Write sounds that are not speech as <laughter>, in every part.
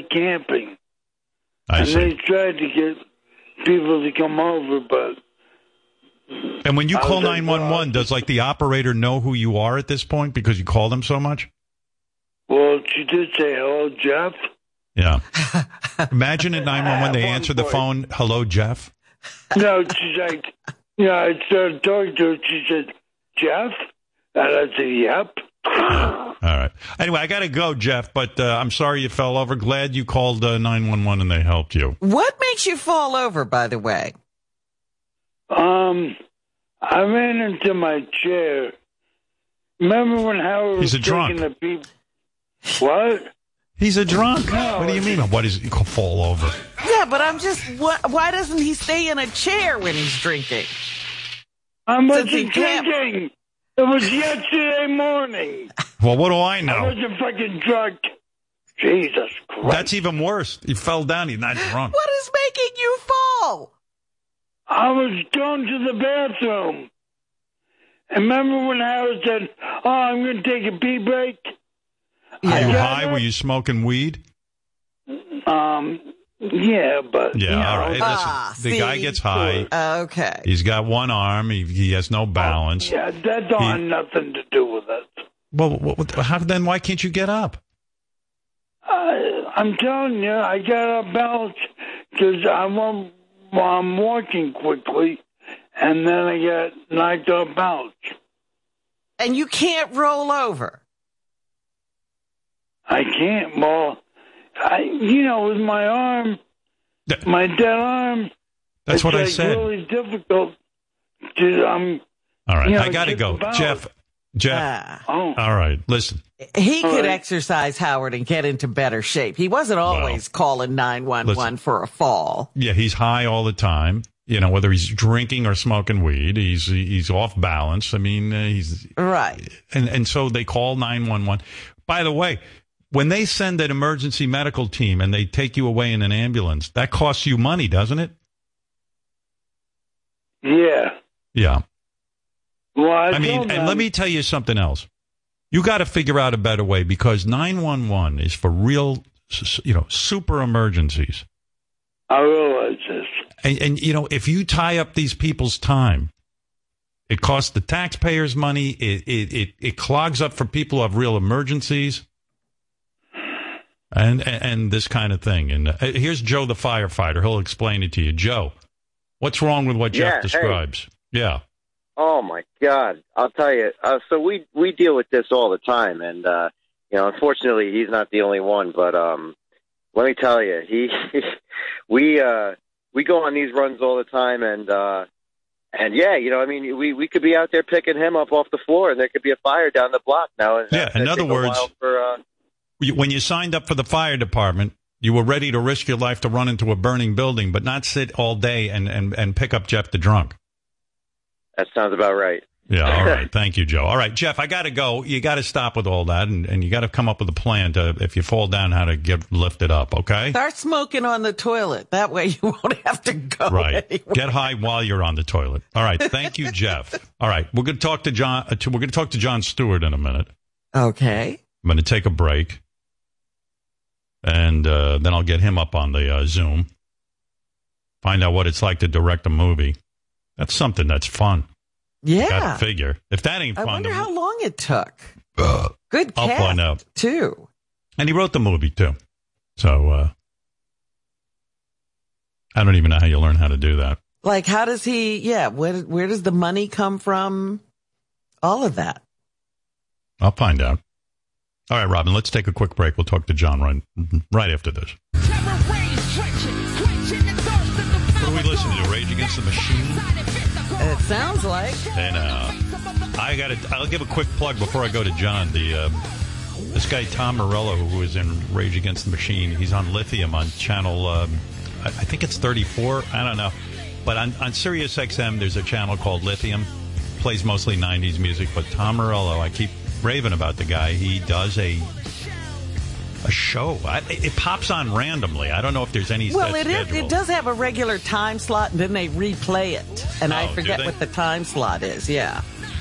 camping, I and see. they tried to get people to come over, but And when you call 911, does like the operator know who you are at this point because you call them so much? well, she did say hello, Jeff. Yeah. <laughs> Imagine at 911 they At answer the phone, "Hello, Jeff." No, she's like, yeah, know, I started talking to her. She said, Jeff, and I said, Yep. All right. Anyway, I got to go, Jeff, but uh, I'm sorry you fell over. Glad you called uh, 911 and they helped you. What makes you fall over, by the way? Um, I ran into my chair. Remember when Howard He's was a drunk. taking the people? What? He's a drunk. No. What do you mean? What is he could fall over? Yeah, but I'm just. Why, why doesn't he stay in a chair when he's drinking? I Since wasn't he can't- drinking. It was yesterday morning. Well, what do I know? I wasn't fucking drunk. Jesus Christ. That's even worse. He fell down. He's not drunk. What is making you fall? I was going to the bathroom. And remember when Howard said, Oh, I'm going to take a pee break? Were you Yeah. high? Were you smoking weed? Um, yeah, but. Yeah, you know, all right. Listen, Ah, the guy gets high. Okay. He's got one arm. He, he has no balance. Yeah, that don't have nothing to do with it. Well, what, what- how, then why can't you get up? I, I'm telling you, I got a balance because I'm, well, I'm walking quickly, and then I get knocked off balance. And you can't roll over. I can't. Well, I, you know, with my arm, Th- my dead arm, That's it's what I like said. really difficult to, um, All right, you know, I got to go. the balance. Jeff, Jeff. Oh. All right, listen. He All could right. exercise Howard and get into better shape. He wasn't always calling 911 Listen. for a fall. Yeah, he's high all the time. You know, whether he's drinking or smoking weed, he's he's off balance. I mean, uh, he's Right. and and so they call nine one one. By the way, when they send an emergency medical team and they take you away in an ambulance, that costs you money, doesn't it? Yeah. Yeah. Well, I, I mean, and let me tell you something else. You got to figure out a better way because 911 is for real, you know, super emergencies. I realize this. And, and you know, if you tie up these people's time, it costs the taxpayers money. It, it, it, it clogs up for people who have real emergencies. And, and, this kind of thing. And uh, here's Joe, the firefighter. He'll explain it to you. Joe, what's wrong with what Yeah, Jeff hey. describes? Yeah. Oh my God! I'll tell you. Uh, so we we deal with this all the time, and uh, you know, unfortunately, he's not the only one. But um, let me tell you, he <laughs> we uh, we go on these runs all the time, and uh, and yeah, you know, I mean, we we could be out there picking him up off the floor, and there could be a fire down the block now. and Yeah, in other words- for, uh, when you signed up for the fire department, you were ready to risk your life to run into a burning building, but not sit all day and, and, and pick up Jeff the drunk. that sounds about right. Yeah, all right. <laughs> Thank you, Joe. All right, Jeff, I got to go. You got to stop with all that, and, and you got to come up with a plan to, if you fall down, how to get lifted up, okay? Start smoking on the toilet. That way you <laughs> won't have to go Right. anywhere. Get high while you're on the toilet. All right. Thank you, Jeff. All right. We're going to talk to Jon. Uh, to, we're going to talk to Jon Stewart in a minute. Okay. I'm going to take a break, and uh, then I'll get him up on the uh, Zoom. Find out what it's like to direct a movie. That's something that's fun. Got Yeah. to figure. If that ain't fun. I fun, wonder then- how long it took. Uh, Good I'll find out. too. And he wrote the movie too. So uh, I don't even know how you learn how to do that. Like, how does he? Yeah, where where does the money come from? All of that. I'll find out. All right, Robin. Let's take a quick break. We'll talk to Jon right right after this. What do we listen to? Rage Against the Machine. It sounds like. And uh, I got to. I'll give a quick plug before I go to Jon. The um, this guy Tom Morello, who is in Rage Against the Machine, he's on Lithium on channel. Um, I, I think it's 34. I don't know, but on on Sirius XM, there's a channel called Lithium. Plays mostly 90s music, but Tom Morello, I keep raving about the guy. He does a a show. I, it pops on randomly. I don't know if there's any Well, it is. It does have a regular time slot, and then they replay it. And Oh, I forget what the time slot is. Yeah.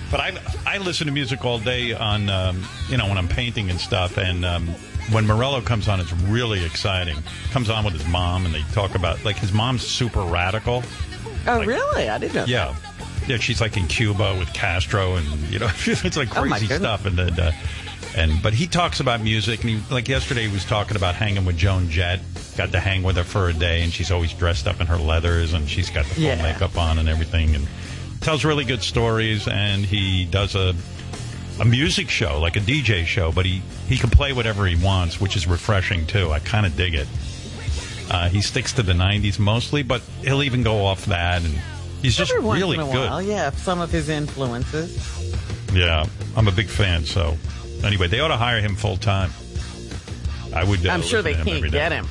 But I I listen to music all day on um, you know when I'm painting and stuff, and um, when Morello comes on, it's really exciting. Comes on with his mom, and they talk about like his mom's super radical. Oh, Like- really? I didn't know. Yeah, yeah. She's like in Cuba with Castro, and you know, <laughs> it's like Oh, crazy goodness. stuff. And then, uh, and but he talks about music, and he like yesterday he was talking about hanging with Joan Jett. Got to hang with her for a day, and she's always dressed up in her leathers, and she's got the full Yeah. makeup on and everything, and tells really good stories. And he does a a music show, like a DJ show, but he he can play whatever he wants, which is refreshing too. I kind of dig it. Uh, he sticks to the '90s mostly, but he'll even go off that, and he's just Every once really in a good. while, yeah. Some of his influences. Yeah, I'm a big fan. So anyway, they ought to hire him full time. I would. Uh, I'm sure they can't every day. get him.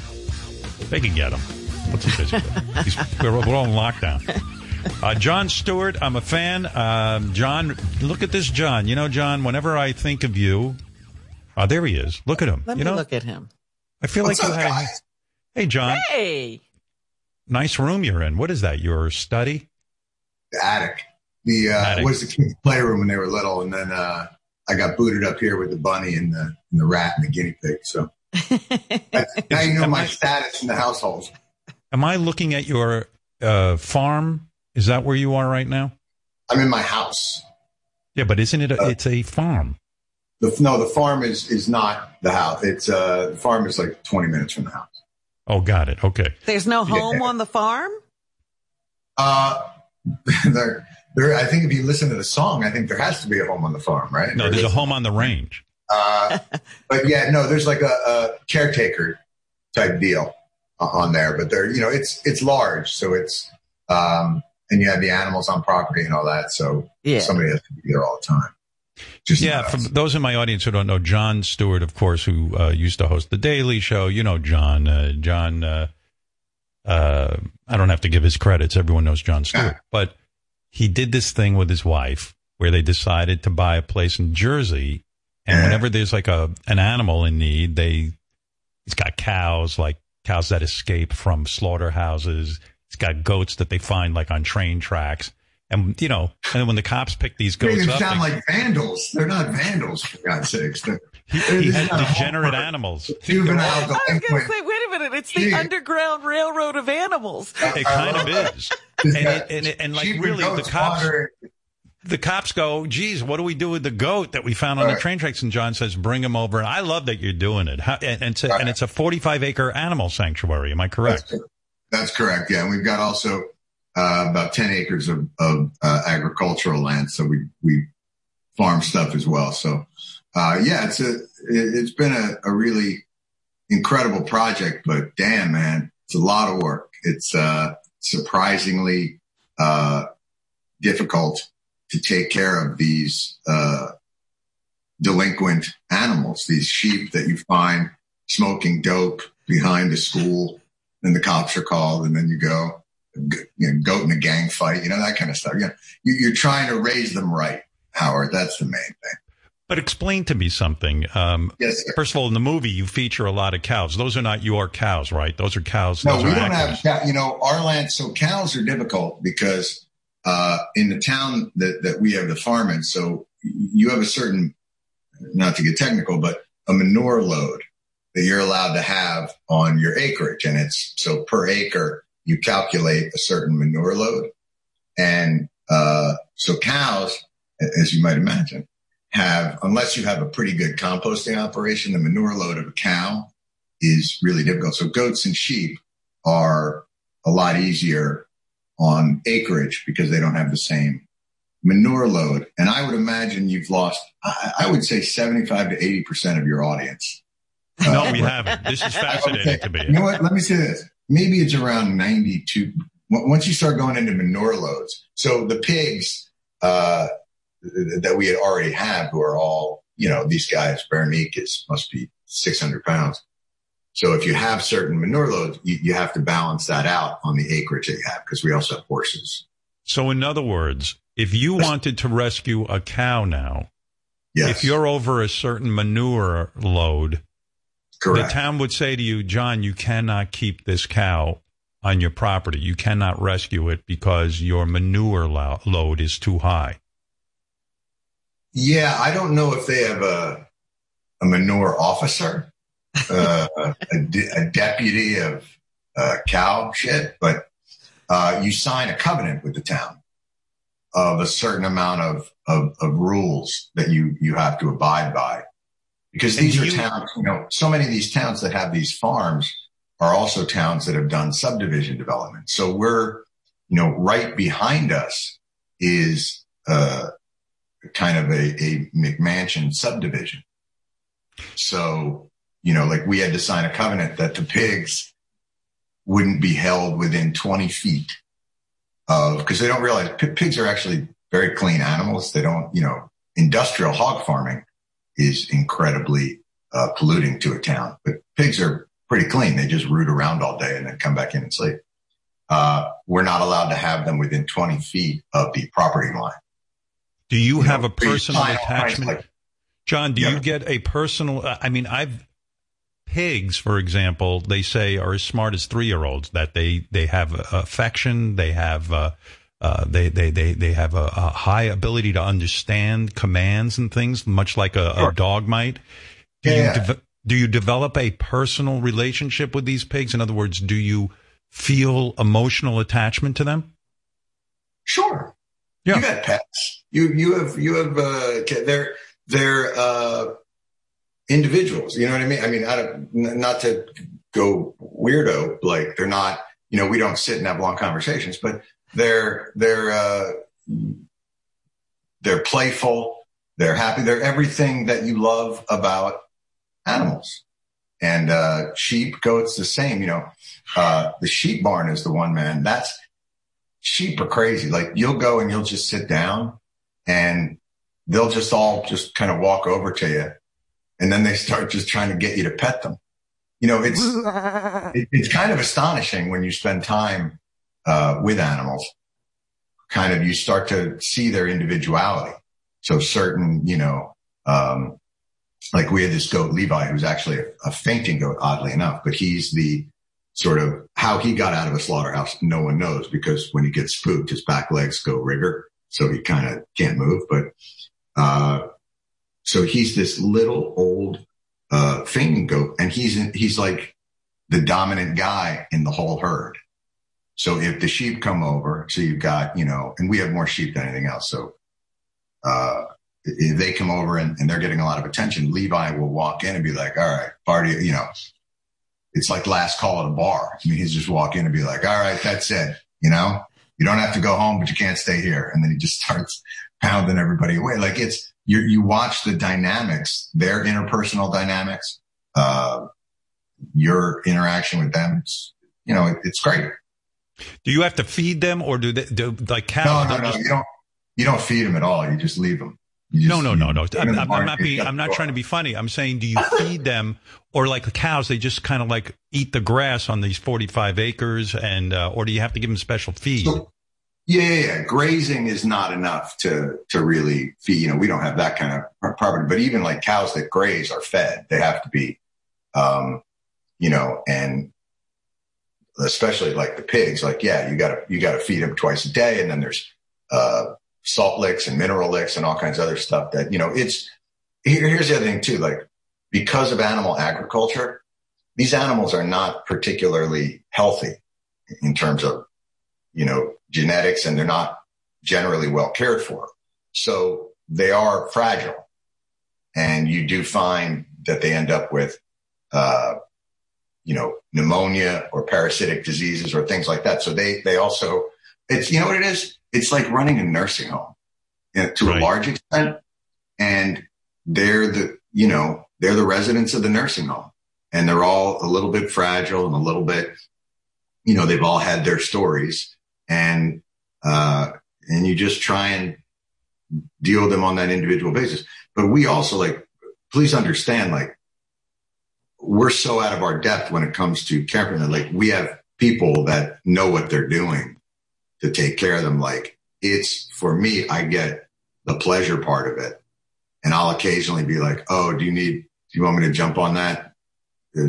They can get him. What's he busy? <laughs> He's, we're, we're all in lockdown. Uh, Jon Stewart, I'm a fan. Um, Jon, look at this, Jon. You know, Jon. Whenever I think of you, oh, there he is. Look at him. Let you me know, look at him. I feel What's like you up, had. A, guys? hey, Jon. Hey, Nice room you're in. What is that? Your study? The attic. The uh, Attic. was the kids' playroom when they were little, and then uh, I got booted up here with the bunny and the and the rat and the guinea pig. So <laughs> That's- now you know my I- status in the household. Am I looking at your uh, farm? Is that where you are right now? I'm in my house. Yeah, but isn't it? A, Uh, it's a farm. The, no, the farm is is not the house. It's uh, the farm is like 20 minutes from the house. Oh, got it. Okay. there's no Yeah. home on the farm. Uh, <laughs> there, there. I think if you listen to the song, I think there has to be a home on the farm, right? No, there's a home on the range. Uh, but yeah, no, there's like a, a caretaker type deal uh, on there. But there, you know, it's it's large, so it's um, and you have the animals on property and all that. So Yeah. somebody has to be there all the time. Just Yeah, not for those in my audience who don't know, Jon Stewart, of course, who uh, used to host the Daily Show. You know, Jon. Uh, Jon. Uh, I don't have to give his credits. Everyone knows Jon Stewart, but he did this thing with his wife where they decided to buy a place in Jersey, and whenever there's like a an animal in need, they he's got cows like cows that escape from slaughterhouses. He's got goats that they find like on train tracks. And you know, and when the cops pick these goats they up, sound they- like vandals. They're not vandals, for God's sakes. They're he, This he had degenerate animals. juvenile I was going to delinquent. say, wait a minute, it's the Gee. Underground Railroad of Animals. It kind of is. <laughs> This And it- and it- and, like, really, the cops- wandering. The cops go, geez, what do we do with the goat that we found on the train tracks? And Jon says, bring him over. And I love that you're doing it. How, and, and, it's a, Right. and it's a 45 acre animal sanctuary. Am I correct? That's, that's correct. Yeah, and we've got also uh, about ten acres of, of uh, agricultural land, so we we farm stuff as well. So uh, yeah, it's a it, it's been a, a really incredible project, but damn man, it's a lot of work. It's uh, surprisingly uh, difficult to take care of these uh, delinquent animals, these sheep that you find smoking dope behind the school and the cops are called, and then you go, you know, goat in a gang fight, you know, that kind of stuff. Yeah, you, you're trying to raise them right, Howard. That's the main thing. But explain to me something. Um, Yes, sir. first of all, in the movie, you feature a lot of cows. Those are not your cows, right? Those are cows. No, we are don't actors. have, you know, our land. So cows are difficult because uh, in the town that, that we have the farm in, so you have a certain, not to get technical, but a manure load that you're allowed to have on your acreage. And it's so per acre, you calculate a certain manure load. And uh, so cows, as you might imagine, have, unless you have a pretty good composting operation, the manure load of a cow is really difficult. So goats and sheep are a lot easier on acreage because they don't have the same manure load. And I would imagine you've lost, I, would say 75 to 80% of your audience. No, Uh, we haven't. This is fascinating say- to me. You know what? Let me say this. Maybe it's around 92. Once you start going into manure loads. So the pigs, uh, that we had already have who are all, you know, these guys, Berenice must be 600 pounds. So if you have certain manure loads, you, you have to balance that out on the acreage that you have because we also have horses. So, in other words, if you wanted to rescue a cow now, Yes. if you're over a certain manure load, correct. the town would say to you, Jon, you cannot keep this cow on your property. You cannot rescue it because your manure lo- load is too high. Yeah, I don't know if they have a a manure officer, uh, a, de- a deputy of uh, cow shit, but uh, you sign a covenant with the town of a certain amount of, of, of rules that you, you have to abide by. Because these are you- towns, you know, so many of these towns that have these farms are also towns that have done subdivision development. So we're, you know, right behind us is, uh, kind of a, a McMansion subdivision. So, you know, like we had to sign a covenant that the pigs wouldn't be held within 20 feet of, because they don't realize p- pigs are actually very clean animals. They don't, you know, industrial hog farming is incredibly uh, polluting to a town, but pigs are pretty clean. They just root around all day and then come back in and sleep. Uh, we're not allowed to have them within 20 feet of the property line. Do you You have know, a personal sign all kinds of, attachment? like, Jon, do Yeah. you get a personal? uh, I mean, I've pigs, for example, they say are as smart as three year olds. That they they have affection, they have uh, uh, they they they they have a, a high ability to understand commands and things, much like a, a dog might. Do Yeah. you deve- do you develop a personal relationship with these pigs? In other words, do you feel emotional attachment to them? Sure. Yeah. You got pets. You you have you have uh they're they're uh individuals. You know what I mean? I mean, I not to go weirdo, like they're not. You know, we don't sit and have long conversations, but they're they're uh they're playful. They're happy. They're everything that you love about animals. And uh sheep, goats, the same. You know, uh the sheep barn is the one man. That's sheep are crazy. Like you'll go and you'll just sit down and they'll just all just kind of walk over to you. And then they start just trying to get you to pet them. You know, it's, <laughs> it, it's kind of astonishing when you spend time, uh, with animals. Kind of, you start to see their individuality. So certain, you know, um, like we had this goat Levi, who's actually a, a fainting goat, oddly enough, but he's the, sort of how he got out of a slaughterhouse, no one knows because when he gets spooked, his back legs go rigor. So he kind of can't move. But, uh, so he's this little old, uh, fainting goat and he's, he's like the dominant guy in the whole herd. So if the sheep come over, so you've got, you know, and we have more sheep than anything else. So, uh, if they come over and, and they're getting a lot of attention, Levi will walk in and be like, all right, party, you know, it's like last call at a bar. I mean, he's just walk in and be like, all right, that's it. You know, you don't have to go home, but you can't stay here. And then he just <laughs> starts pounding everybody away. Like it's, you, you watch the dynamics, their interpersonal dynamics, uh, your interaction with them. It's, you know, it, it's great. Do you have to feed them, or do they do like No, cows? no, they'll no. just- You don't, you don't feed them at all. You just leave them. You No, just- no, no, no. put them in I'm, I'm, I'm not being. I'm not trying to be funny. I'm saying, do you feed them, or like the cows, they just kind of like eat the grass on these 45 acres, and uh, or do you have to give them special feed? So, yeah, yeah, yeah. Grazing is not enough to to really feed. You know, we don't have that kind of property. But even like cows that graze are fed. They have to be, um, you know, and especially like the pigs. Like, yeah, you got to you got to feed them twice a day, and then there's uh, salt licks and mineral licks and all kinds of other stuff. That you know, it's here, here's the other thing too. Like because of animal agriculture, these animals are not particularly healthy in terms of you know, genetics and they're not generally well cared for. So they are fragile. And you do find that they end up with, uh, you know, pneumonia or parasitic diseases or things like that. So they, they also, it's, you know what it is? It's like running a nursing home you know, to Right. a large extent. And they're the, you know, they're the residents of the nursing home. And they're all a little bit fragile and a little bit, you know, they've all had their stories. And uh and you just try and deal with them on that individual basis. But we also like please understand like we're so out of our depth when it comes to them like we have people that know what they're doing to take care of them. Like it's for me i get the pleasure part of it. And i'll occasionally be like oh do you need do you want me to jump on that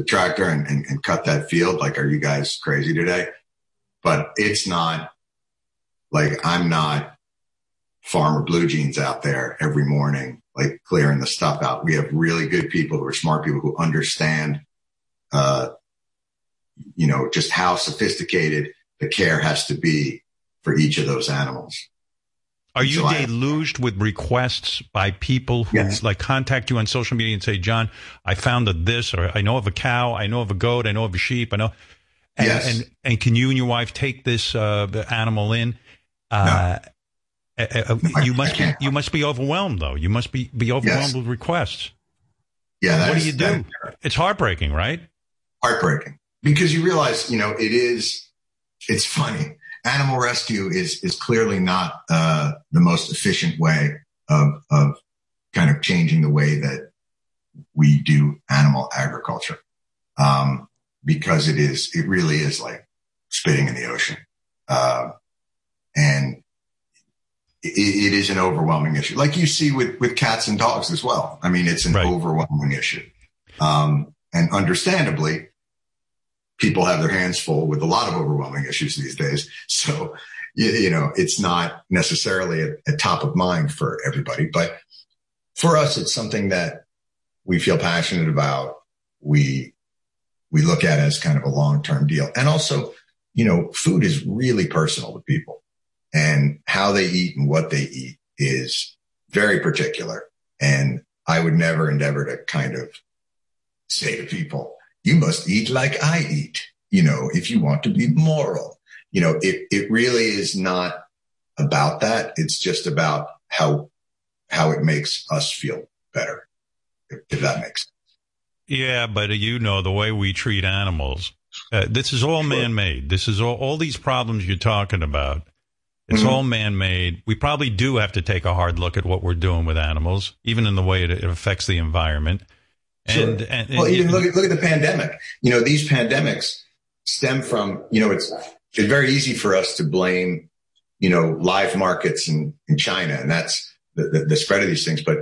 tractor and, and, and cut that field? Like are you guys crazy today? But it's not like I'm not farmer blue jeans out there every morning, like clearing the stuff out. We have really good people who are smart people who understand uh, you know, just how sophisticated the care has to be for each of those animals. Are you So I- deluged with requests by people who Yes. like contact you on social media and say, "Jon, I found a this, or I know of a cow, I know of a goat, I know of a sheep, I know." And, Yes. and and can you and your wife take this uh, animal in? Uh, uh, you must be you must be overwhelmed though. You must be be overwhelmed Yes. with requests. Yeah. what do you do? It's heartbreaking, right? heartbreaking because you realize, you know, it is, it's funny. Animal rescue is, is clearly not, uh, the most efficient way of, of kind of changing the way that we do animal agriculture. Um, because it is, it really is like spitting in the ocean. Uh, and it, it is an overwhelming issue, like you see with, with cats and dogs as well. I mean, it's an Right. overwhelming issue. Um, and understandably, people have their hands full with a lot of overwhelming issues these days. So, you, you know, it's not necessarily a, top of mind for everybody, but for us, it's something that we feel passionate about. We, we look at as kind of a long-term deal. And also, you know, food is really personal to people and how they eat and what they eat is very particular. And I would never endeavor to kind of say to people, you must eat like I eat, you know, if you want to be moral. You know, it, it really is not about that. It's just about how, how it makes us feel better, if, if that makes sense. Yeah, but you know the way we treat animals. Uh, this is all Sure. man-made. This is all, all these problems you're talking about. It's Mhm. all man-made. We probably do have to take a hard look at what we're doing with animals, even in the way it, it affects the environment. And, Sure. and, Well, even look at, look at the pandemic. You know, these pandemics stem from, you know, it's, it's very easy for us to blame, you know, live markets in, in China and that's the, the, the spread of these things. But,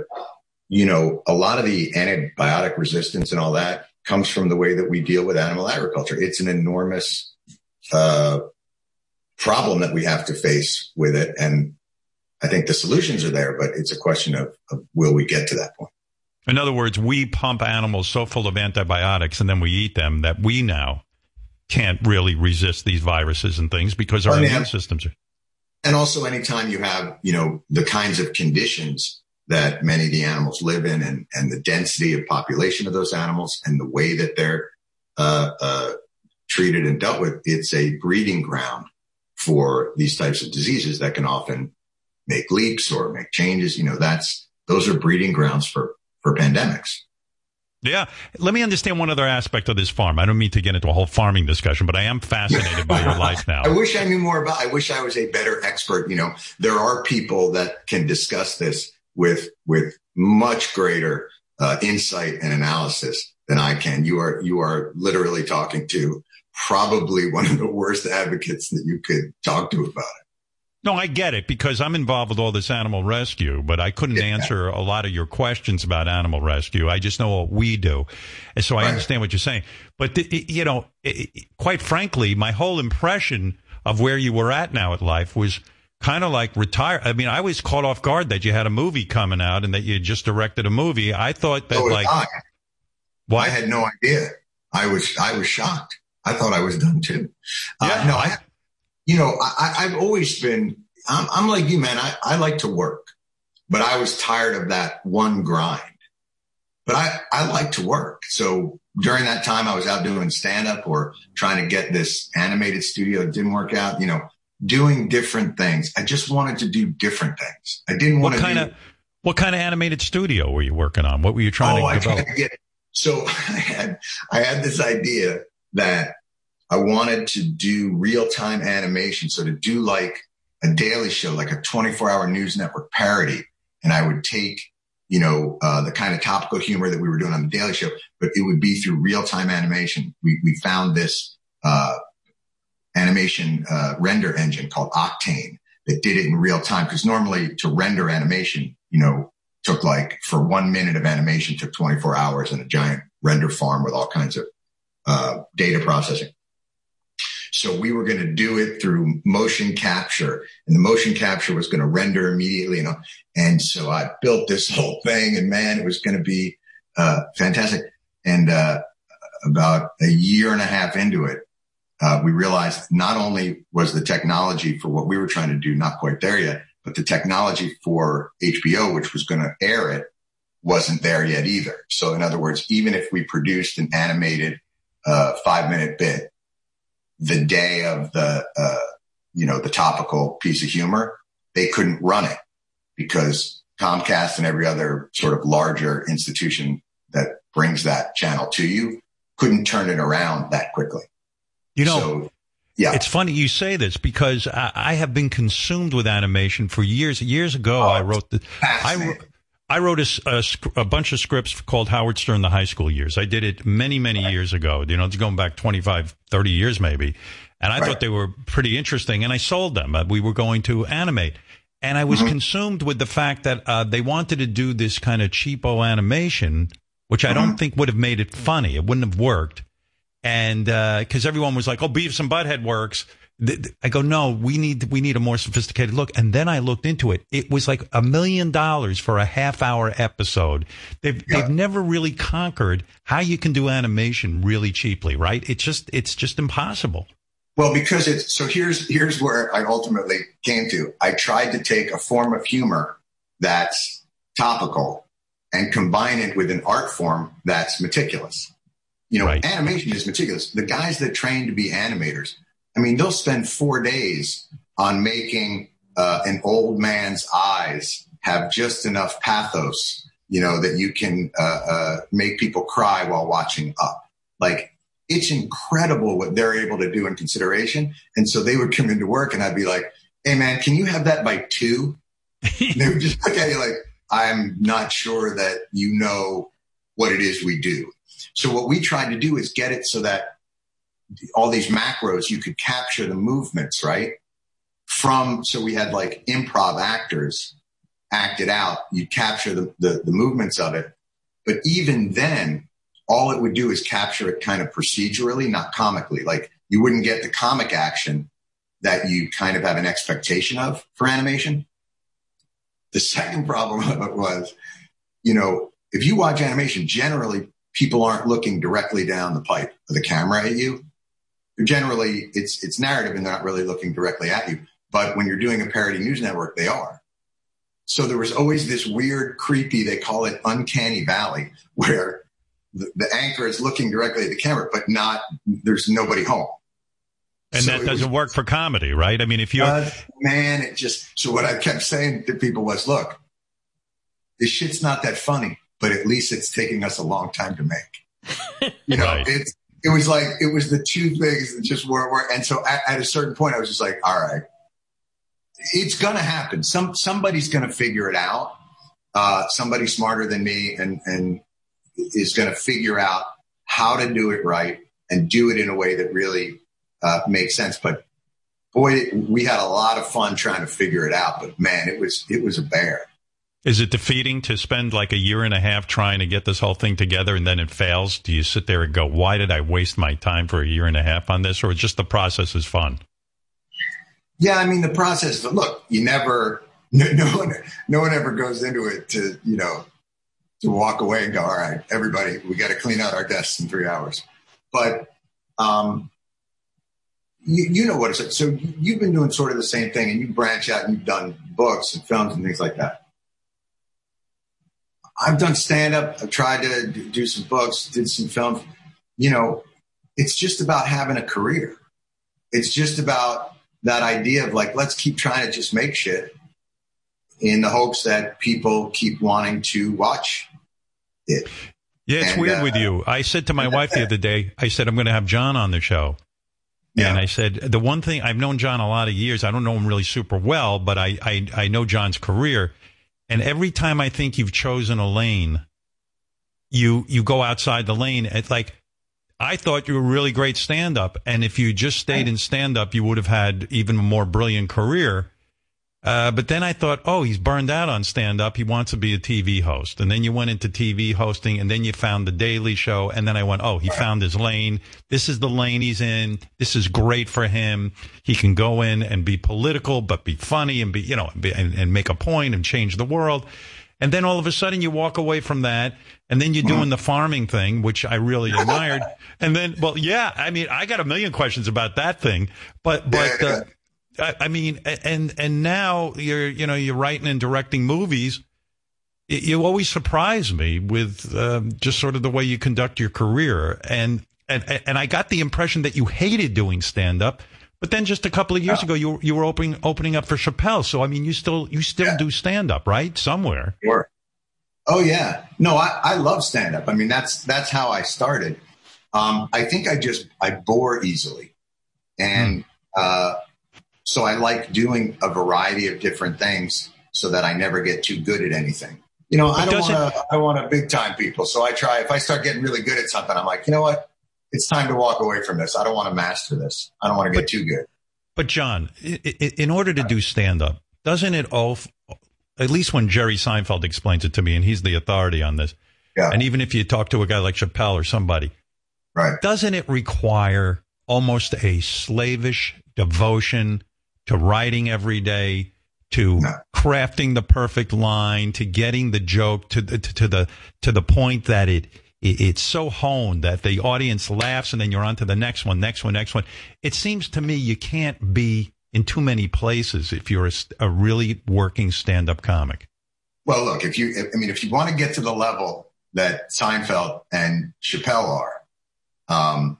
you know, a lot of the antibiotic resistance and all that comes from the way that we deal with animal agriculture. It's an enormous, uh, problem that we have to face with it. And I think the solutions are there, but it's a question of, of will we get to that point? In other words, we pump animals so full of antibiotics and then we eat them that we now can't really resist these viruses and things because our Well, immune systems are. And also anytime you have, you know, the kinds of conditions that many of the animals live in and, and the density of population of those animals and the way that they're, uh, uh, treated and dealt with, it's a breeding ground for these types of diseases that can often make leaks or make changes. You know, that's, those are breeding grounds for, for pandemics. Yeah. Let me understand one other aspect of this farm. I don't mean to get into a whole farming discussion, but I am fascinated by your life now. <laughs> I wish I knew more about, I wish I was a better expert. You know, there are people that can discuss this with, with much greater, uh, insight and analysis than I can. You are, you are literally talking to probably one of the worst advocates that you could talk to about it. No, I get it because I'm involved with all this animal rescue, but I couldn't answer a lot of your questions about animal rescue. I just know what we do. And so I understand what you're saying. But, it- you know, it, it- quite frankly, my whole impression of where you were at now at life was kind of like retire. I mean, I was caught off guard that you had a movie coming out and that you just directed a movie. I thought that So like, I. what? I had no idea. I was, I was shocked. I thought I was done too. Uh, Yeah. no, I, you know, I, I- I've always been, I'm, I'm like you, man. I, I like to work, but I was tired of that one grind. But I, I like to work. So during that time, I was out doing stand up or trying to get this animated studio. It didn't work out, you know, doing different things. I just wanted to do different things. I didn't want what to kind do, of, what kind of animated studio were you working on? What were you trying oh, to develop? tried to get. So <laughs> I had, I had this idea that I wanted to do real time animation. So to do like a daily show, like a 24 hour news network parody. And I would take, you know, uh, the kind of topical humor that we were doing on the daily show, but it would be through real time animation. We, we found this, uh, animation, uh, render engine called Octane that did it in real time. Cause normally to render animation, you know, took like for one minute of animation took 24 hours in a giant render farm with all kinds of uh, data processing. So we were going to do it through motion capture and the motion capture was going to render immediately, you know. And so I built this whole thing and man, it was going to be uh, fantastic. And uh, about a year and a half into it, uh, we realized not only was the technology for what we were trying to do not quite there yet, but the technology for HBO, which was going to air it, wasn't there yet either. So in other words, even if we produced an animated uh, five minute bit the day of the uh, you know the topical piece of humor, they couldn't run it because Comcast and every other sort of larger institution that brings that channel to you couldn't turn it around that quickly. You know, so, yeah. It's funny you say this because I, I, have been consumed with animation for years. Years ago, oh, I wrote the, I, I wrote a, a, a, bunch of scripts called Howard Stern, the high school years. I did it many, many years ago. You know, it's going back 25, 30 years maybe. And I right. thought they were pretty interesting and I sold them. Uh, we were going to animate. And I was mm-hmm. consumed with the fact that uh, they wanted to do this kind of cheapo animation, which I mm-hmm. don't think would have made it funny. It wouldn't have worked. And because uh, everyone was like, oh, Beavis and Butthead works. I go, no, we need we need a more sophisticated look. And then I looked into it. It was like a million dollars for a half hour episode. They've yeah. they've never really conquered how you can do animation really cheaply, right? It's just it's just impossible. Well, because it's so here's here's where I ultimately came to. I tried to take a form of humor that's topical and combine it with an art form that's meticulous. You know, right. animation is meticulous. The guys that train to be animators, I mean, they'll spend four days on making uh, an old man's eyes have just enough pathos, you know, that you can uh, uh, make people cry while watching up. Like, it's incredible what they're able to do in consideration. And so they would come into work and I'd be like, hey, man, can you have that by two? they would just look at you like, I'm not sure that you know what it is we do. So what we tried to do is get it so that all these macros, you could capture the movements, right? From, so we had like improv actors act it out. You'd capture the, the, the movements of it. But even then, all it would do is capture it kind of procedurally, not comically. Like you wouldn't get the comic action that you kind of have an expectation of for animation. The second problem of it was, you know, if you watch animation, generally people aren't looking directly down the pipe of the camera at you. Generally, it's it's narrative and they're not really looking directly at you. But when you're doing a parody news network, they are. So there was always this weird, creepy, they call it uncanny valley, where the, the anchor is looking directly at the camera, but not, there's nobody home. And so that doesn't was, work for comedy, right? I mean, if you're. Uh, man, it just, so what I kept saying to people was, look, this shit's not that funny but at least it's taking us a long time to make. <laughs> You know, right. it's, it was like, it was the two things that just were, were and so at, at a certain point, I was just like, all right, it's going to happen. Some, somebody's going to figure it out. Uh, somebody smarter than me and, and is going to figure out how to do it right and do it in a way that really uh, makes sense. But boy, we had a lot of fun trying to figure it out. But man, it was, it was a bear. Is it defeating to spend like a year and a half trying to get this whole thing together and then it fails? Do you sit there and go, why did I waste my time for a year and a half on this? Or just the process is fun? Yeah, I mean, the process, look, you never, <laughs> no, no one, no one ever goes into it to, you know, to walk away and go, all right, everybody, we got to clean out our desks in three hours. But, um, you, you know what it's like. So you've been doing sort of the same thing and you branch out and you've done books and films and things like that. I've done stand up. I've tried to do some books, did some film. You know, it's just about having a career. It's just about that idea of like, let's keep trying to just make shit in the hopes that people keep wanting to watch it. Yeah, it's and, weird uh, with you. I said to my wife the other day, I said, I'm going to have Jon on the show. Yeah. And I said, the one thing I've known Jon a lot of years, I don't know him really super well, but I, I, I know Jon's career. And every time I think you've chosen a lane, you you go outside the lane. It's like I thought you were a really great stand up, and if you just stayed in stand up, you would have had even a more brilliant career. Uh, but then I thought, oh, he's burned out on stand up. He wants to be a TV host. And then you went into TV hosting and then you found the Daily Show. And then I went, oh, he found his lane. This is the lane he's in. This is great for him. He can go in and be political, but be funny and be, you know, be, and, and make a point and change the world. And then all of a sudden you walk away from that and then you're doing the farming thing, which I really admired. and then, well, yeah, I mean, I got a million questions about that thing, but, but, uh, I, I mean, and, and now you're, you know, you're writing and directing movies. You always surprise me with um, just sort of the way you conduct your career. And, and, and I got the impression that you hated doing stand up but then just a couple of years ago, you you were opening opening up for Chappelle. So I mean, you still you still yeah. do stand up, right? Somewhere. Sure. Oh yeah. No, I, I love stand up. I mean, that's that's how I started. Um, I think I just I bore easily, and hmm. uh, so I like doing a variety of different things so that I never get too good at anything. You know, I don't want to I want to big time people. So I try. If I start getting really good at something, I'm like, you know what? it's time to walk away from this. I don't want to master this. I don't want to get but, too good. But Jon, in order to do stand up, doesn't it all, at least when Jerry Seinfeld explains it to me, and he's the authority on this, yeah. and even if you talk to a guy like Chappelle or somebody, right? Doesn't it require almost a slavish devotion to writing every day, to no. crafting the perfect line, to getting the joke to the to, to the to the point that it it's so honed that the audience laughs and then you're on to the next one, next one, next one. It seems to me you can't be in too many places if you're a, a really working stand up comic. Well, look, if you, I mean, if you want to get to the level that Seinfeld and Chappelle are, um,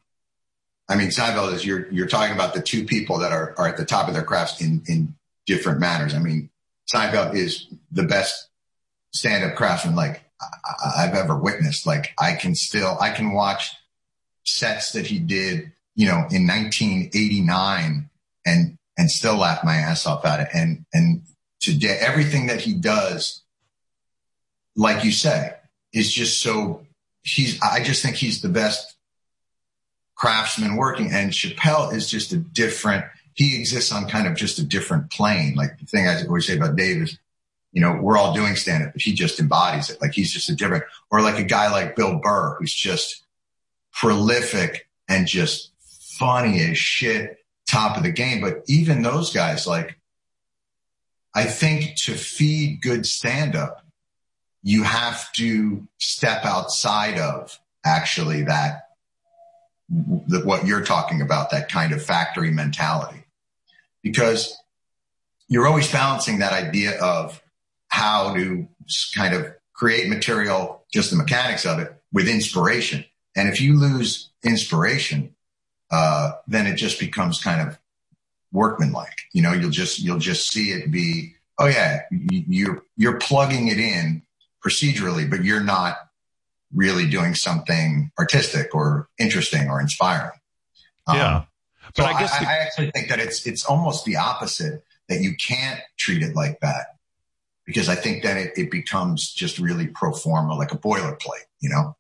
I mean, Seinfeld is you're you're talking about the two people that are are at the top of their crafts in in different manners. I mean, Seinfeld is the best stand up craftsman. Like I've ever witnessed. Like I can still, I can watch sets that he did, you know, in 1989 and, and still laugh my ass off at it. And, and today, everything that he does, like you say, is just so he's, I just think he's the best craftsman working. And Chappelle is just a different, he exists on kind of just a different plane. Like the thing I always say about Dave is you know, we're all doing stand up, but he just embodies it. Like he's just a different, or like a guy like Bill Burr, who's just prolific and just funny as shit, top of the game. But even those guys, like, I think to feed good stand up, you have to step outside of actually that, what you're talking about, that kind of factory mentality. Because you're always balancing that idea of how to kind of create material, just the mechanics of it with inspiration. And if you lose inspiration, uh, then it just becomes kind of workmanlike. You know, you'll just, you'll just see it be, oh yeah, you're, you're plugging it in procedurally, but you're not really doing something artistic or interesting or inspiring. Um, yeah. But so I guess I, the- I actually think that it's, it's almost the opposite that you can't treat it like that because I think then it, it becomes just really pro forma, like a boilerplate, you know?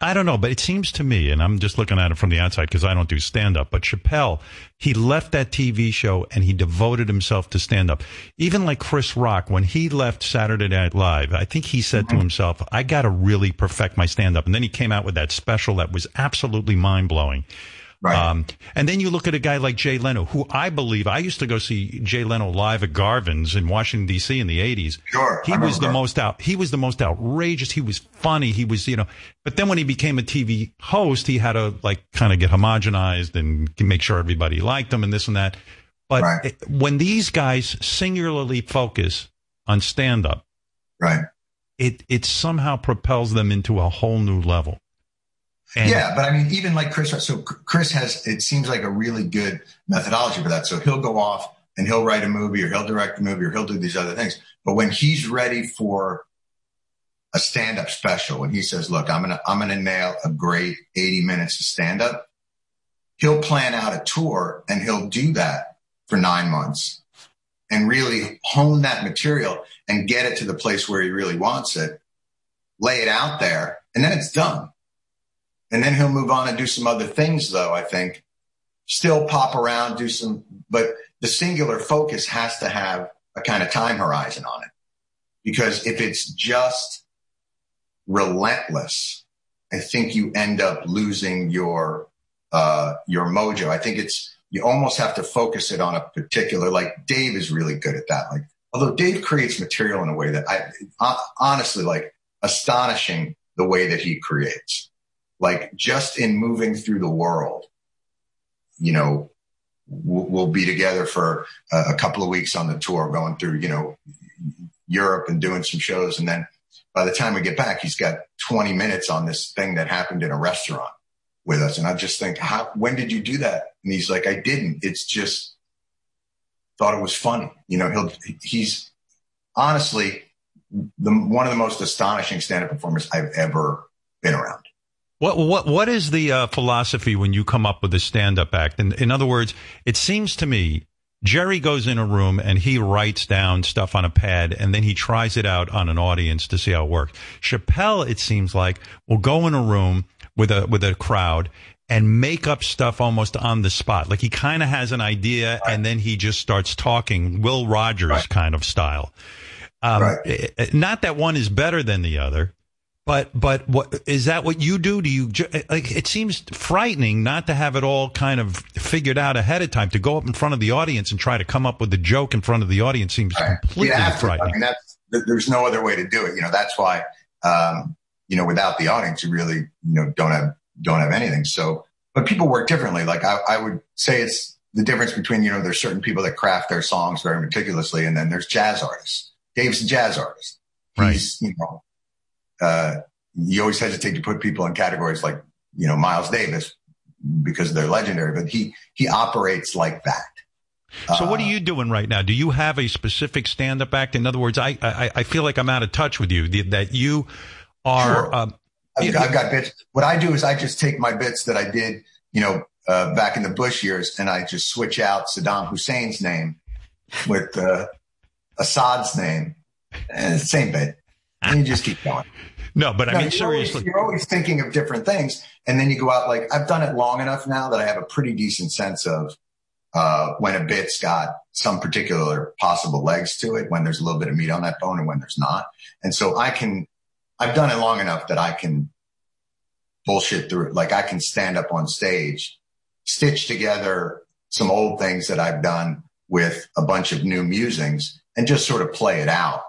I don't know, but it seems to me, and I'm just looking at it from the outside because I don't do stand up, but Chappelle, he left that TV show and he devoted himself to stand up. Even like Chris Rock, when he left Saturday Night Live, I think he said mm-hmm. to himself, I got to really perfect my stand up. And then he came out with that special that was absolutely mind blowing. Right. Um, and then you look at a guy like Jay Leno, who I believe I used to go see Jay Leno live at Garvin's in Washington D.C. in the '80s. Sure, he was the most out. He was the most outrageous. He was funny. He was, you know. But then when he became a TV host, he had to like kind of get homogenized and make sure everybody liked him and this and that. But right. it, when these guys singularly focus on stand up, right, it it somehow propels them into a whole new level. And yeah, but I mean, even like Chris, so Chris has, it seems like a really good methodology for that. So he'll go off and he'll write a movie or he'll direct a movie or he'll do these other things. But when he's ready for a stand up special, when he says, look, I'm going to, I'm going to nail a great 80 minutes of stand up, he'll plan out a tour and he'll do that for nine months and really hone that material and get it to the place where he really wants it, lay it out there, and then it's done and then he'll move on and do some other things though, I think. Still pop around, do some, but the singular focus has to have a kind of time horizon on it. Because if it's just relentless, I think you end up losing your, uh, your mojo. I think it's, you almost have to focus it on a particular, like Dave is really good at that. Like although Dave creates material in a way that I honestly like astonishing the way that he creates. Like just in moving through the world, you know, we'll be together for a couple of weeks on the tour, going through, you know, Europe and doing some shows. And then by the time we get back, he's got 20 minutes on this thing that happened in a restaurant with us. And I just think, how, when did you do that? And he's like, I didn't. It's just thought it was funny. You know, he'll, he's honestly the, one of the most astonishing stand-up performers I've ever been around. What what what is the uh, philosophy when you come up with a stand-up act? In, in other words, it seems to me Jerry goes in a room and he writes down stuff on a pad and then he tries it out on an audience to see how it works. Chappelle, it seems like, will go in a room with a with a crowd and make up stuff almost on the spot. Like he kind of has an idea right. and then he just starts talking, Will Rogers right. kind of style. Um, right. Eh, eh, not that one is better than the other, but but what is that? What you do? Do you like? It seems frightening not to have it all kind of figured out ahead of time. To go up in front of the audience and try to come up with a joke in front of the audience seems completely frightening. I mean, that's, there's no other way to do it. You know, that's why um, you know without the audience, you really you know don't have don't have anything. So, but people work differently. Like I, I would say, it's the difference between you know there's certain people that craft their songs very meticulously, and then there's jazz artists. Dave's a jazz artist. Right. He's, you know, uh, you always hesitate to put people in categories like, you know, Miles Davis because they're legendary, but he, he operates like that. So what are you doing right now? Do you have a specific stand-up act? In other words, I I, I feel like I'm out of touch with you. That you are. Sure. Um, I've, I've, got bits. What I do is I just take my bits that I did, you know, uh, back in the Bush years, and I just switch out Saddam Hussein's name with uh, Assad's name, and same bit, and you just keep going. No, but I mean, seriously. Always, you're always thinking of different things. And then you go out, like, I've done it long enough now that I have a pretty decent sense of uh, when a bit's got some particular possible legs to it, when there's a little bit of meat on that bone and when there's not. And so I can, I've done it long enough that I can bullshit through it. Like I can stand up on stage, stitch together some old things that I've done with a bunch of new musings and just sort of play it out.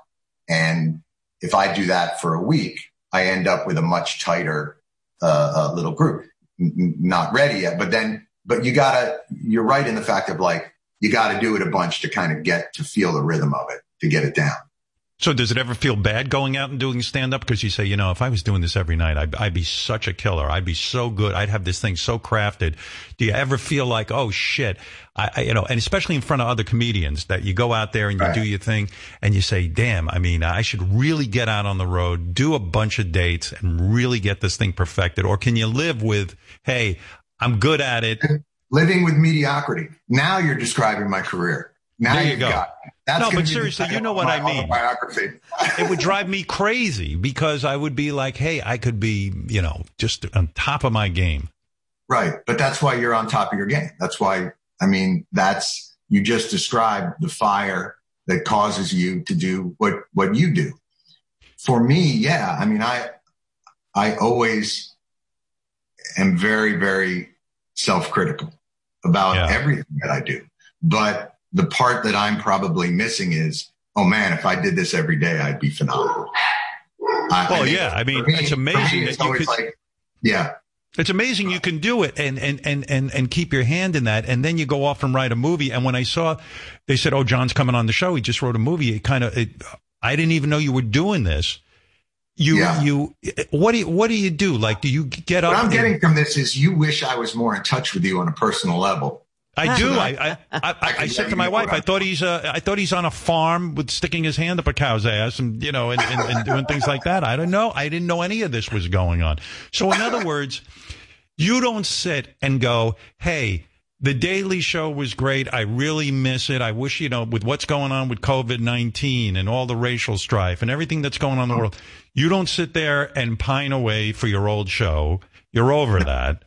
And if I do that for a week, I end up with a much tighter uh, uh, little group. N- not ready yet, but then, but you gotta, you're right in the fact of like, you gotta do it a bunch to kind of get to feel the rhythm of it, to get it down. So does it ever feel bad going out and doing stand up? Because you say, you know, if I was doing this every night, I'd, I'd, be such a killer. I'd be so good. I'd have this thing so crafted. Do you ever feel like, oh shit, I, I you know, and especially in front of other comedians that you go out there and you right. do your thing and you say, damn, I mean, I should really get out on the road, do a bunch of dates and really get this thing perfected. Or can you live with, hey, I'm good at it. <laughs> Living with mediocrity. Now you're describing my career. Now there you go. no, but seriously, you know what I mean. Biography. it would <laughs> drive me crazy because I would be like, "Hey, I could be, you know, just on top of my game." Right, but that's why you're on top of your game. That's why I mean, that's you just described the fire that causes you to do what what you do. For me, yeah, I mean, I I always am very very self-critical about yeah. everything that I do. But the part that I'm probably missing is, oh man, if I did this every day, I'd be phenomenal. I, well, I mean, yeah, I mean, me, it's amazing. it's always could, like, yeah. It's amazing you can do it and, and, and, and, and keep your hand in that. And then you go off and write a movie. And when I saw, they said, Oh, Jon's coming on the show. He just wrote a movie. It kind of, it, I didn't even know you were doing this. You, yeah. you, what do you, what do you do? Like, do you get up? What I'm getting from this is you wish I was more in touch with you on a personal level. I do. <laughs> I I, I, I, I said to my wife, I thought he's uh, I thought he's on a farm with sticking his hand up a cow's ass and you know and, and, and doing things like that. I don't know. I didn't know any of this was going on. So in other words, you don't sit and go, "Hey, the Daily Show was great. I really miss it. I wish you know with what's going on with COVID nineteen and all the racial strife and everything that's going on in the world. You don't sit there and pine away for your old show. You're over that."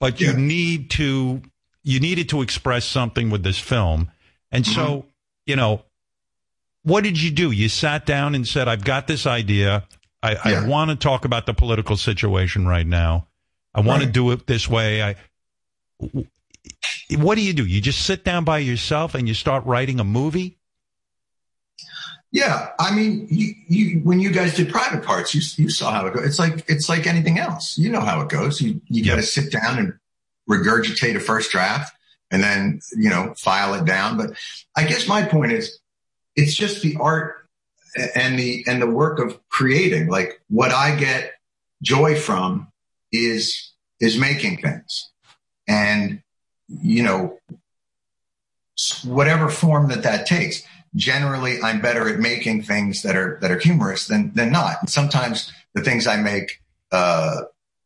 But you need to you needed to express something with this film. And so, mm-hmm. you know, what did you do? You sat down and said, I've got this idea. I, yeah. I want to talk about the political situation right now. I want right. to do it this way. I, what do you do? You just sit down by yourself and you start writing a movie? Yeah, I mean, you, you when you guys did private parts, you you saw how it goes. It's like it's like anything else. You know how it goes. You you got to sit down and regurgitate a first draft, and then you know file it down. But I guess my point is, it's just the art and the and the work of creating. Like what I get joy from is is making things, and you know whatever form that that takes generally I'm better at making things that are that are humorous than than not. And sometimes the things I make uh,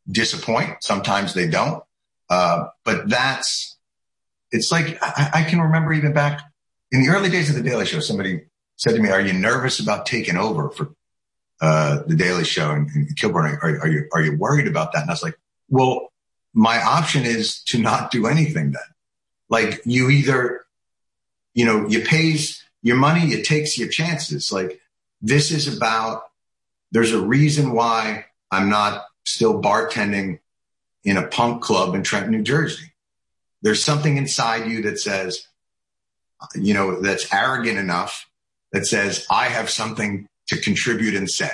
disappoint. Sometimes they don't. Uh, but that's it's like I, I, can remember even back in the early days of the Daily Show. Somebody said to me, "Are you nervous about taking over for uh, the Daily Show?" And, and Kilborn, are, are you are you worried about that? And I was like, "Well, my option is to not do anything then." Like you either, you know, you pays your money, you takes your chances. Like this is about, there's a reason why I'm not still bartending in a punk club in Trenton, New Jersey. There's something inside you that says, you know, that's arrogant enough that says, I have something to contribute and say.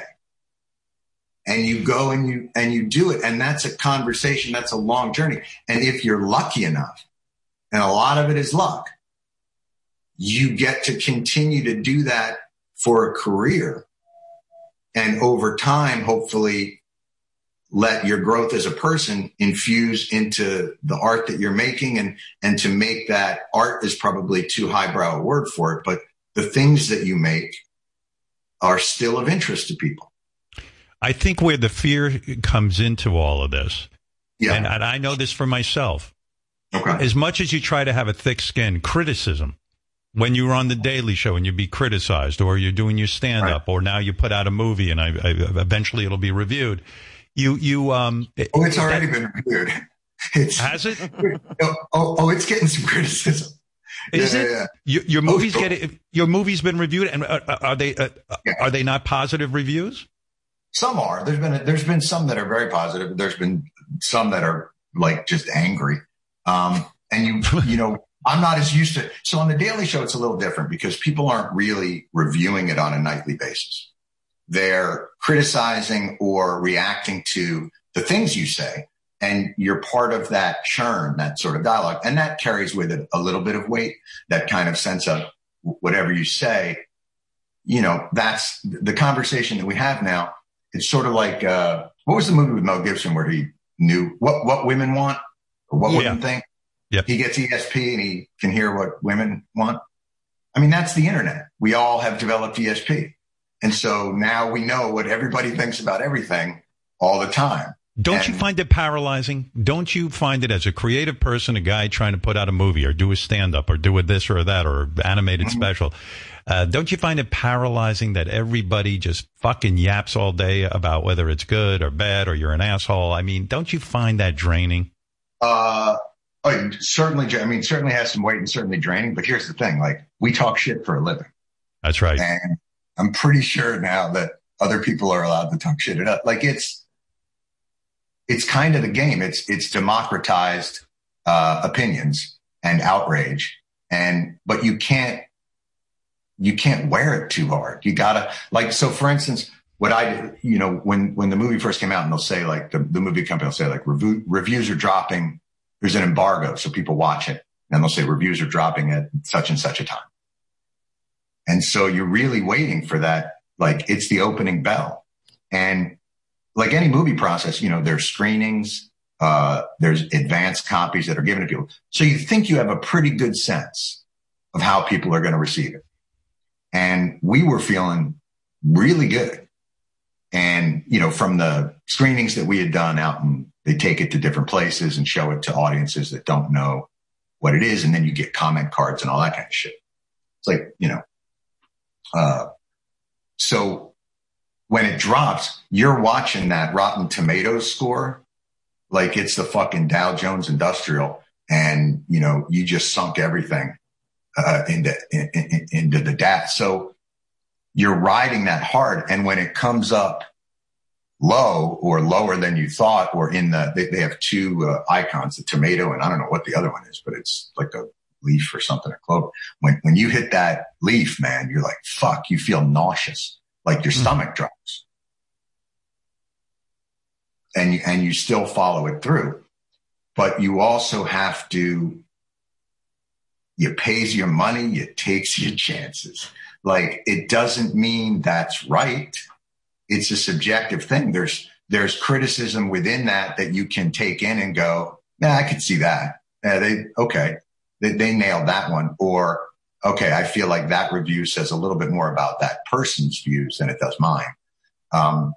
And you go and you, and you do it. And that's a conversation. That's a long journey. And if you're lucky enough, and a lot of it is luck, you get to continue to do that for a career. And over time, hopefully let your growth as a person infuse into the art that you're making and, and to make that art is probably too highbrow a word for it, but the things that you make are still of interest to people. I think where the fear comes into all of this, yeah. and, and I know this for myself, okay. as much as you try to have a thick skin, criticism when you were on the Daily Show and you'd be criticized, or you're doing your stand up, right. or now you put out a movie and I, I, eventually it'll be reviewed. You, you, um, oh, it's already that, been reviewed. It's, has it? <laughs> oh, oh, oh, it's getting some criticism. Is yeah, it? Yeah, yeah. Your, your oh, movies oh, get your movie's been reviewed, and uh, uh are they uh, are they not positive reviews? Some are. There's been a, there's been some that are very positive. There's been some that are like just angry. Um, and you <laughs> you know I'm not as used to. So on the Daily Show, it's a little different because people aren't really reviewing it on a nightly basis. They're criticizing or reacting to the things you say. And you're part of that churn, that sort of dialogue. And that carries with it a little bit of weight, that kind of sense of whatever you say, you know, that's the conversation that we have now. It's sort of like, uh, what was the movie with Mel Gibson where he knew what, what women want or what yeah. women think? Yep. He gets ESP and he can hear what women want. I mean, that's the internet. We all have developed ESP. And so now we know what everybody thinks about everything all the time. Don't and, you find it paralyzing? Don't you find it as a creative person, a guy trying to put out a movie or do a stand up or do a this or that or animated mm-hmm. special? Uh, don't you find it paralyzing that everybody just fucking yaps all day about whether it's good or bad or you're an asshole? I mean, don't you find that draining? Uh, Oh, certainly. I mean, certainly has some weight and certainly draining. But here's the thing: like we talk shit for a living. That's right. And I'm pretty sure now that other people are allowed to talk shit it up. Like it's, it's kind of the game. It's it's democratized uh, opinions and outrage, and but you can't you can't wear it too hard. You gotta like so. For instance, what I you know when when the movie first came out, and they'll say like the the movie company will say like review, reviews are dropping there's an embargo, so people watch it and they'll say reviews are dropping at such and such a time. And so you're really waiting for that. Like it's the opening bell. And like any movie process, you know, there's screenings, uh, there's advanced copies that are given to people. So you think you have a pretty good sense of how people are going to receive it. And we were feeling really good. And, you know, from the screenings that we had done out and they take it to different places and show it to audiences that don't know what it is. And then you get comment cards and all that kind of shit. It's like, you know, uh, so when it drops, you're watching that Rotten Tomatoes score like it's the fucking Dow Jones Industrial, and you know you just sunk everything uh, into in, in, into the data. So you're riding that hard, and when it comes up low or lower than you thought, or in the, they, they have two uh, icons, the tomato and I don't know what the other one is, but it's like a leaf or something, a clover. When, when you hit that leaf, man, you're like, fuck, you feel nauseous, like your mm-hmm. stomach drops. And you, and you still follow it through. But you also have to, you pays your money, you takes your chances. Like it doesn't mean that's right. It's a subjective thing. There's, there's criticism within that that you can take in and go, yeah, I could see that. Yeah, they, okay. They, they nailed that one. Or, okay, I feel like that review says a little bit more about that person's views than it does mine. Um,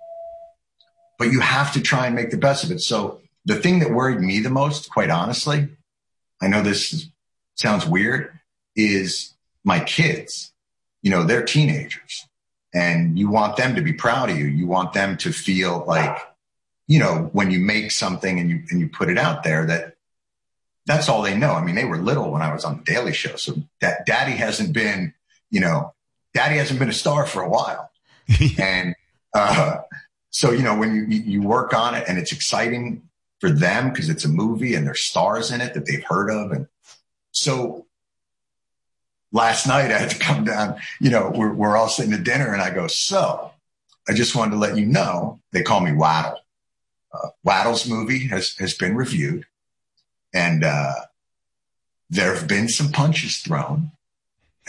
but you have to try and make the best of it. So the thing that worried me the most, quite honestly, I know this is, sounds weird, is my kids. You know, they're teenagers and you want them to be proud of you. You want them to feel like, you know, when you make something and you, and you put it out there that that's all they know. I mean, they were little when I was on the Daily Show. So that daddy hasn't been, you know, daddy hasn't been a star for a while. <laughs> and, uh, so, you know, when you, you work on it and it's exciting for them because it's a movie and there's stars in it that they've heard of. And so last night I had to come down, you know, we're, we're all sitting at dinner and I go, so I just wanted to let you know, they call me Waddle. Uh, Waddle's movie has, has been reviewed and, uh, there have been some punches thrown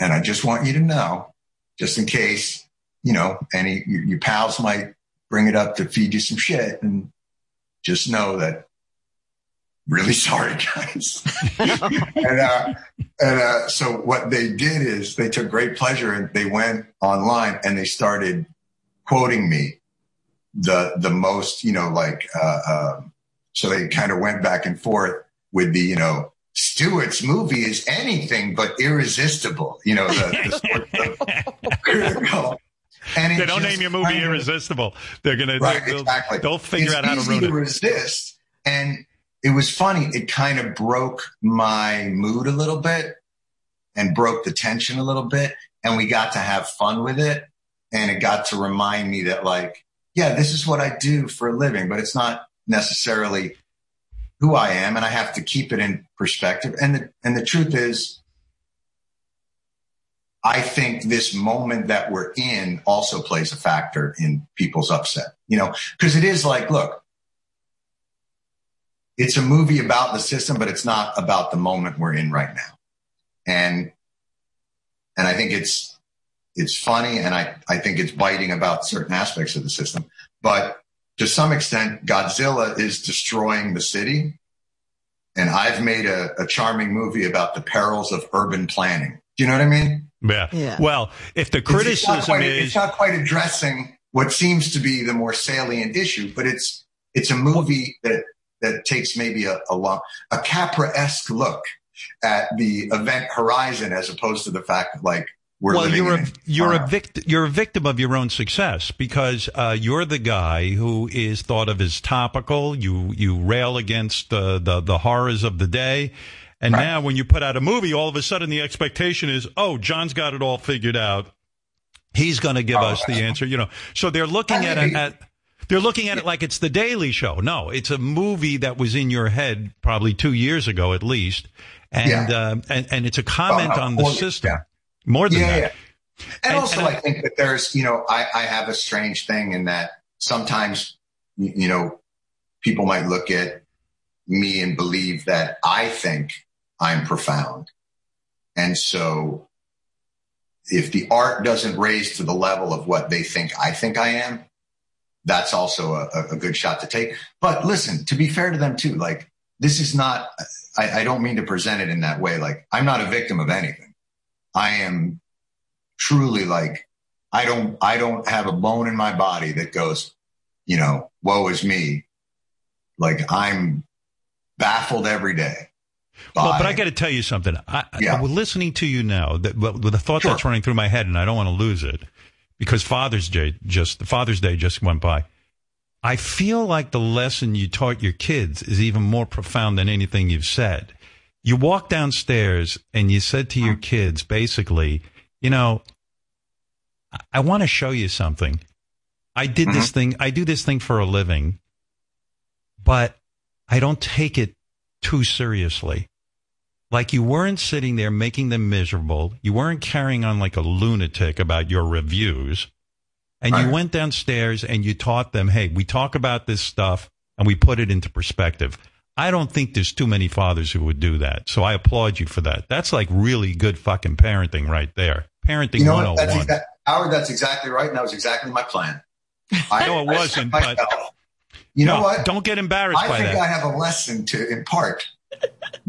and I just want you to know, just in case, you know, any, your, pals might bring it up to feed you some shit and just know that really sorry, guys. <laughs> and uh, and uh, so what they did is they took great pleasure and they went online and they started quoting me the the most, you know, like uh, um, so they kind of went back and forth with the, you know, Stewart's movie is anything but irresistible. You know, the, the, <laughs> And they don't name your movie irresistible. They're gonna right, they'll, exactly. They'll figure it's out how to write it. resist, and it was funny. It kind of broke my mood a little bit and broke the tension a little bit. And we got to have fun with it. And it got to remind me that like, yeah, this is what I do for a living, but it's not necessarily who I am. And I have to keep it in perspective. And the, and the truth is, I think this moment that we're in also plays a factor in people's upset, you know, because it is like, look, it's a movie about the system, but it's not about the moment we're in right now. And, and I think it's, it's funny and I, I think it's biting about certain aspects of the system, but to some extent, Godzilla is destroying the city. And I've made a, a charming movie about the perils of urban planning. Do you know what I mean? Yeah. yeah. Well, if the criticism it's quite, is, it's not quite addressing what seems to be the more salient issue, but it's, it's a movie that that takes maybe a, a long, a Capra-esque look at the event horizon as opposed to the fact that like we're well, you're a you're a victim you're a victim of your own success because uh, you're the guy who is thought of as topical. You you rail against the the, the horrors of the day, and right. now when you put out a movie, all of a sudden the expectation is, oh, Jon's got it all figured out. He's going to give oh, us the answer. You know, so they're looking at it at they're looking at it like it's the Daily Show. No, it's a movie that was in your head probably two years ago at least, and yeah. uh, and, and it's a comment on the system. Yeah. More than yeah, that. And, and, also, and I, I think that there's, you know, I, I have a strange thing in that sometimes, you know, people might look at me and believe that I think I'm profound. And so if the art doesn't raise to the level of what they think I think I am, that's also a, a, good shot to take. But listen, to be fair to them too, like this is not, I, I don't mean to present it in that way. Like I'm not a victim of anything. I am truly like, I don't, I don't have a bone in my body that goes, you know, woe is me. Like I'm baffled every day. Well, but I got to tell you something. I, yeah. I, listening to you now, that, with the thought sure. that's running through my head, and I don't want to lose it because Father's Day just Father's Day just went by. I feel like the lesson you taught your kids is even more profound than anything you've said. You walked downstairs and you said to your kids, basically, you know, I want to show you something. I did mm-hmm. this thing. I do this thing for a living, but I don't take it too seriously. like you weren't sitting there making them miserable. You weren't carrying on like a lunatic about your reviews. And you went downstairs and you taught them, hey, we talk about this stuff and we put it into perspective. I don't think there's too many fathers who would do that. So I applaud you for that. That's like really good fucking parenting right there. Parenting You know what? That's 101. Howard, that's exactly right. And that was exactly my plan. <laughs> I, know it wasn't, but- you know No, what? Don't get embarrassed I by think that. I have a lesson to impart. <laughs>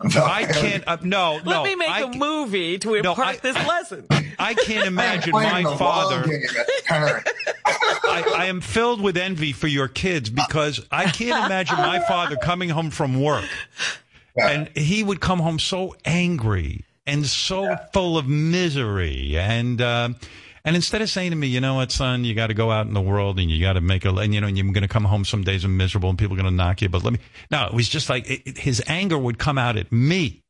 About, about I can't. Uh, no, Let no. me make I, a movie to No, impart I- this lesson. <laughs> I can't imagine playing my father. game as a parent. <laughs> I, I am filled with envy for your kids because I can't imagine my father coming home from work Yeah. and he would come home so angry and so full of misery and. Um, and instead of saying to me, you know what, son, you got to go out in the world and you got to make a, and you know, and you're going to come home some days and miserable and people are going to knock you. But let me, no, it was just like it, it- his anger would come out at me.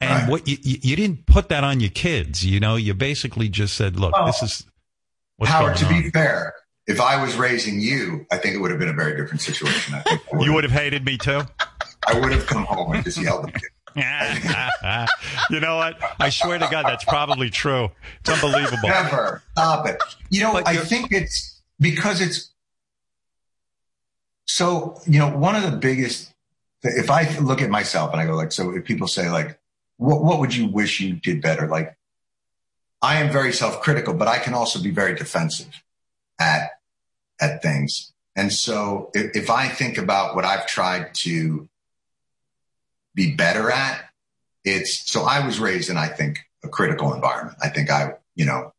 And Right. what you, you, you didn't put that on your kids, you know, you basically just said, look, Well, this is what's Howard, to going be fair, if I was raising you, I think it would have been a very different situation. I think I You would have hated me too. I would have come home and just yelled at you. <laughs> you know what? I swear to God, that's probably true. It's unbelievable. Never. Stop it. You know, I think it's because it's so, you know, one of the biggest, if I look at myself and I go like, so if people say like, what, what would you wish you did better? Like, I am very self-critical, but I can also be very defensive at, at things. And so if, if I think about what I've tried to be better at, it's so I was raised in, I think, a critical environment. I think I, you know,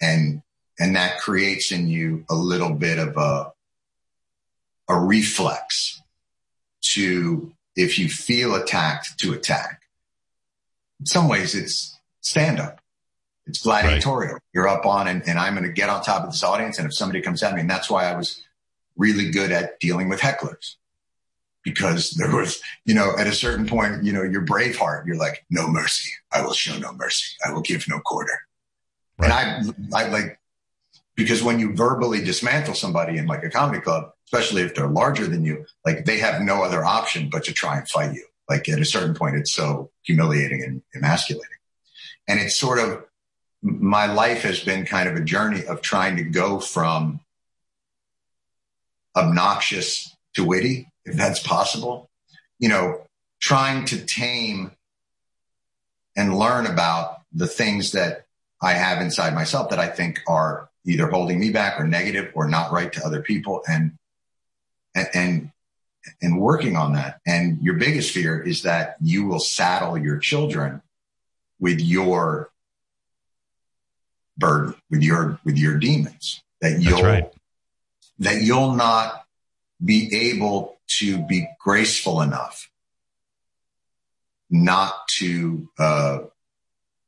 and, and that creates in you a little bit of a, a reflex to, if you feel attacked, to attack. In some ways, it's stand up. It's gladiatorial. You're up on, and, and I'm going to get on top of this audience. And if somebody comes at me, and that's why I was really good at dealing with hecklers because there was, you know, at a certain point, you know, your Braveheart, You're like, no mercy. I will show no mercy. I will give no quarter. And I, I like, because when you verbally dismantle somebody in like a comedy club, especially if they're larger than you, like they have no other option but to try and fight you. Like at a certain point, it's so humiliating and emasculating. And it's sort of, my life has been kind of a journey of trying to go from obnoxious to witty, if that's possible. You know, trying to tame and learn about the things that I have inside myself that I think are either holding me back or negative or not right to other people and and and, working on that. And your biggest fear is that you will saddle your children with your burden, with your with your demons. That you'll right. that you'll not be able to be graceful enough not to uh,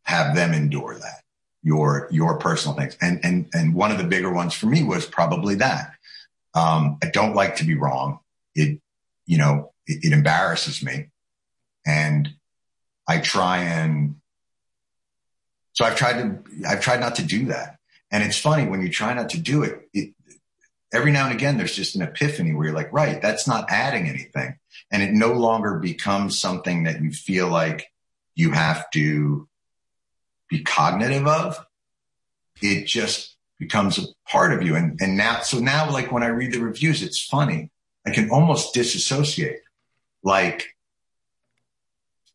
have them endure that your your personal things. And and and one of the bigger ones for me was probably that. Um, I don't like to be wrong. It you know it, it embarrasses me. And I try and so I've tried to I've tried not to do that. And it's funny when you try not to do it, it every now and again there's just an epiphany where you're like right that's not adding anything and it no longer becomes something that you feel like you have to be cognitive of. It just becomes a part of you. And, and now, so now, like when I read the reviews, it's funny. I can almost disassociate. Like,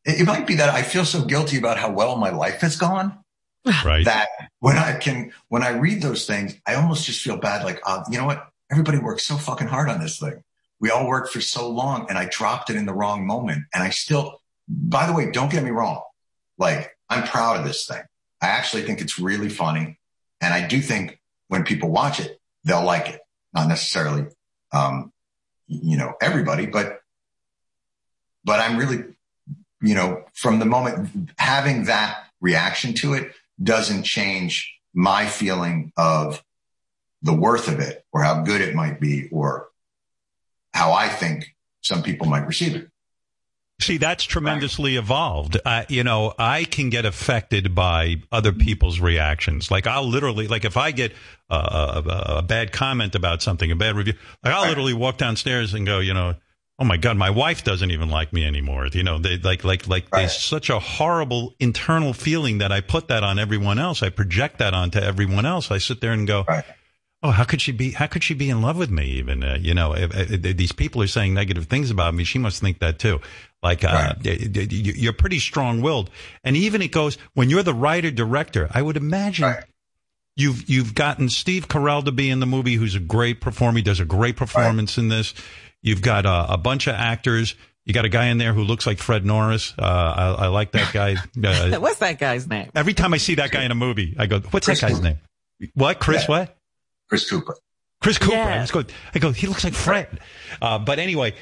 it, it might be that I feel so guilty about how well my life has gone <sighs> Right. that when I can, when I read those things, I almost just feel bad. Like, uh, you know what? Everybody works so fucking hard on this thing. We all worked for so long and I dropped it in the wrong moment. And I still, by the way, don't get me wrong. Like, I'm proud of this thing. I actually think it's really funny. And I do think when people watch it, they'll like it. Not necessarily, um, you know, everybody, but, but I'm really, you know, from the moment having that reaction to it doesn't change my feeling of the worth of it or how good it might be or how I think some people might receive it. See, that's tremendously evolved. Uh, you know, I can get affected by other people's reactions. Like I'll literally, like if I get uh, a, a bad comment about something, a bad review, like I'll literally walk downstairs and go, you know, Oh my God, my wife doesn't even like me anymore. You know, they like, like, like Right. there's such a horrible internal feeling that I put that on everyone else. I project that onto everyone else. I sit there and go, Right. Oh, how could she be, how could she be in love with me even? Uh, you know, if, if these people are saying negative things about me. She must think that too. Like, uh, y- you're pretty strong willed. And even it goes, when you're the writer director, I would imagine Right. You've you've gotten Steve Carell to be in the movie, who's a great performer. He does a great performance in this. You've got uh, a bunch of actors. You got a guy in there who looks like Fred Norris. Uh, I, I like that guy. <laughs> Uh, What's that guy's name? every time I see that guy in a movie, I go, "What's Chris that guy's Cooper. name? What? Chris? Yeah. What? Chris Cooper. Chris Cooper?" Yeah. I, go, I go, he looks like Fred. Uh, but anyway,